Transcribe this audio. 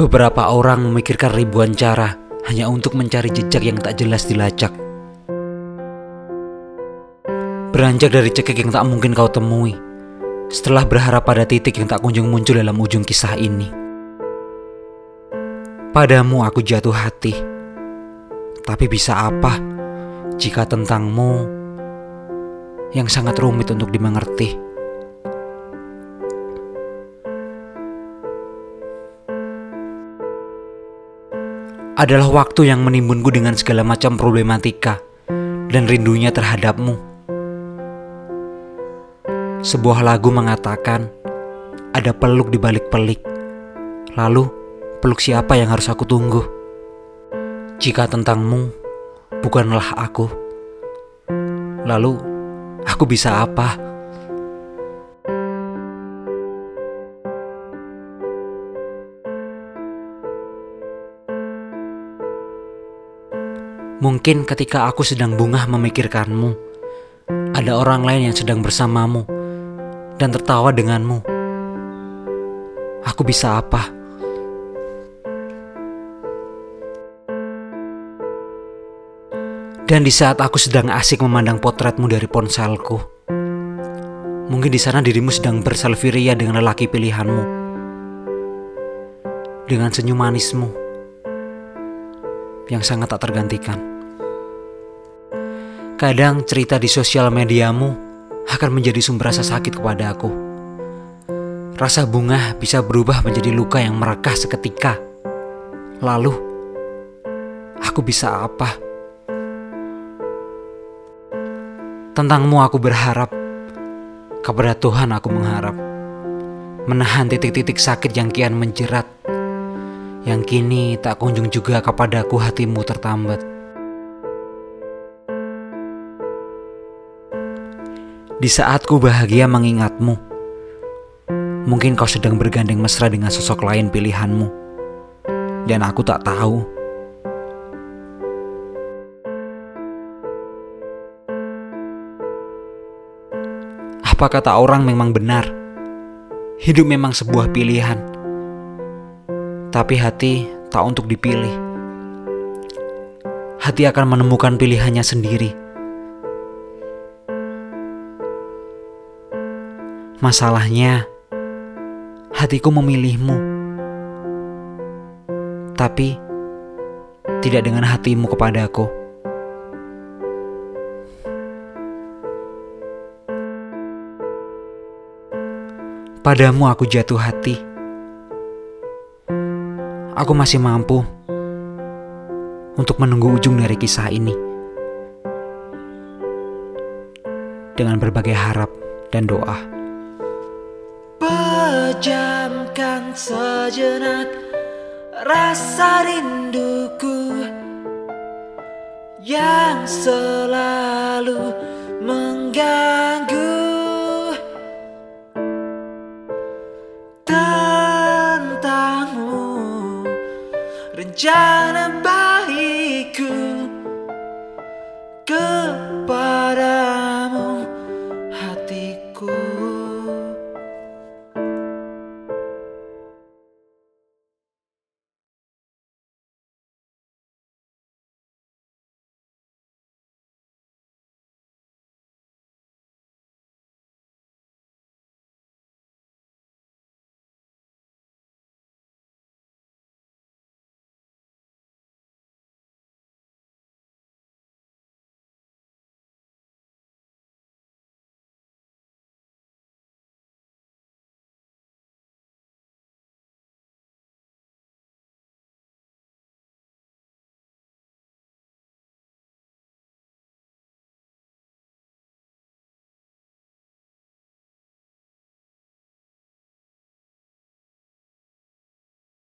Beberapa orang memikirkan ribuan cara hanya untuk mencari jejak yang tak jelas dilacak. Beranjak dari cekik yang tak mungkin kau temui, setelah berharap pada titik yang tak kunjung muncul dalam ujung kisah ini. Padamu aku jatuh hati, tapi bisa apa jika tentangmu yang sangat rumit untuk dimengerti. Adalah waktu yang menimbunku dengan segala macam problematika dan rindunya terhadapmu. Sebuah lagu mengatakan, ada peluk di balik pelik. Lalu, peluk siapa yang harus aku tunggu? Jika tentangmu bukanlah aku, lalu aku bisa apa? Mungkin ketika aku sedang bungah memikirkanmu, ada orang lain yang sedang bersamamu dan tertawa denganmu. Aku bisa apa? Dan di saat aku sedang asik memandang potretmu dari ponselku, mungkin di sana dirimu sedang berselfie ria dengan lelaki pilihanmu, dengan senyum manismu yang sangat tak tergantikan. Kadang cerita di sosial mediamu akan menjadi sumber rasa sakit kepada aku. Rasa bunga bisa berubah menjadi luka yang merekah seketika. Lalu, aku bisa apa? Tentangmu aku berharap, kepada Tuhan aku mengharap. Menahan titik-titik sakit yang kian menjerat, yang kini tak kunjung juga kepadaku hatimu tertambat. Di saat ku bahagia mengingatmu, mungkin kau sedang bergandeng mesra dengan sosok lain pilihanmu, dan aku tak tahu. Apa kata orang memang benar? Hidup memang sebuah pilihan, tapi hati tak untuk dipilih. Hati akan menemukan pilihannya sendiri. Masalahnya, hatiku memilihmu, tapi tidak dengan hatimu kepadaku. Padamu aku jatuh hati. Aku masih mampu untuk menunggu ujung dari kisah ini. Dengan berbagai harap dan doa pejamkan sejenak rasa rinduku yang selalu mengganggu. Tentangmu rencana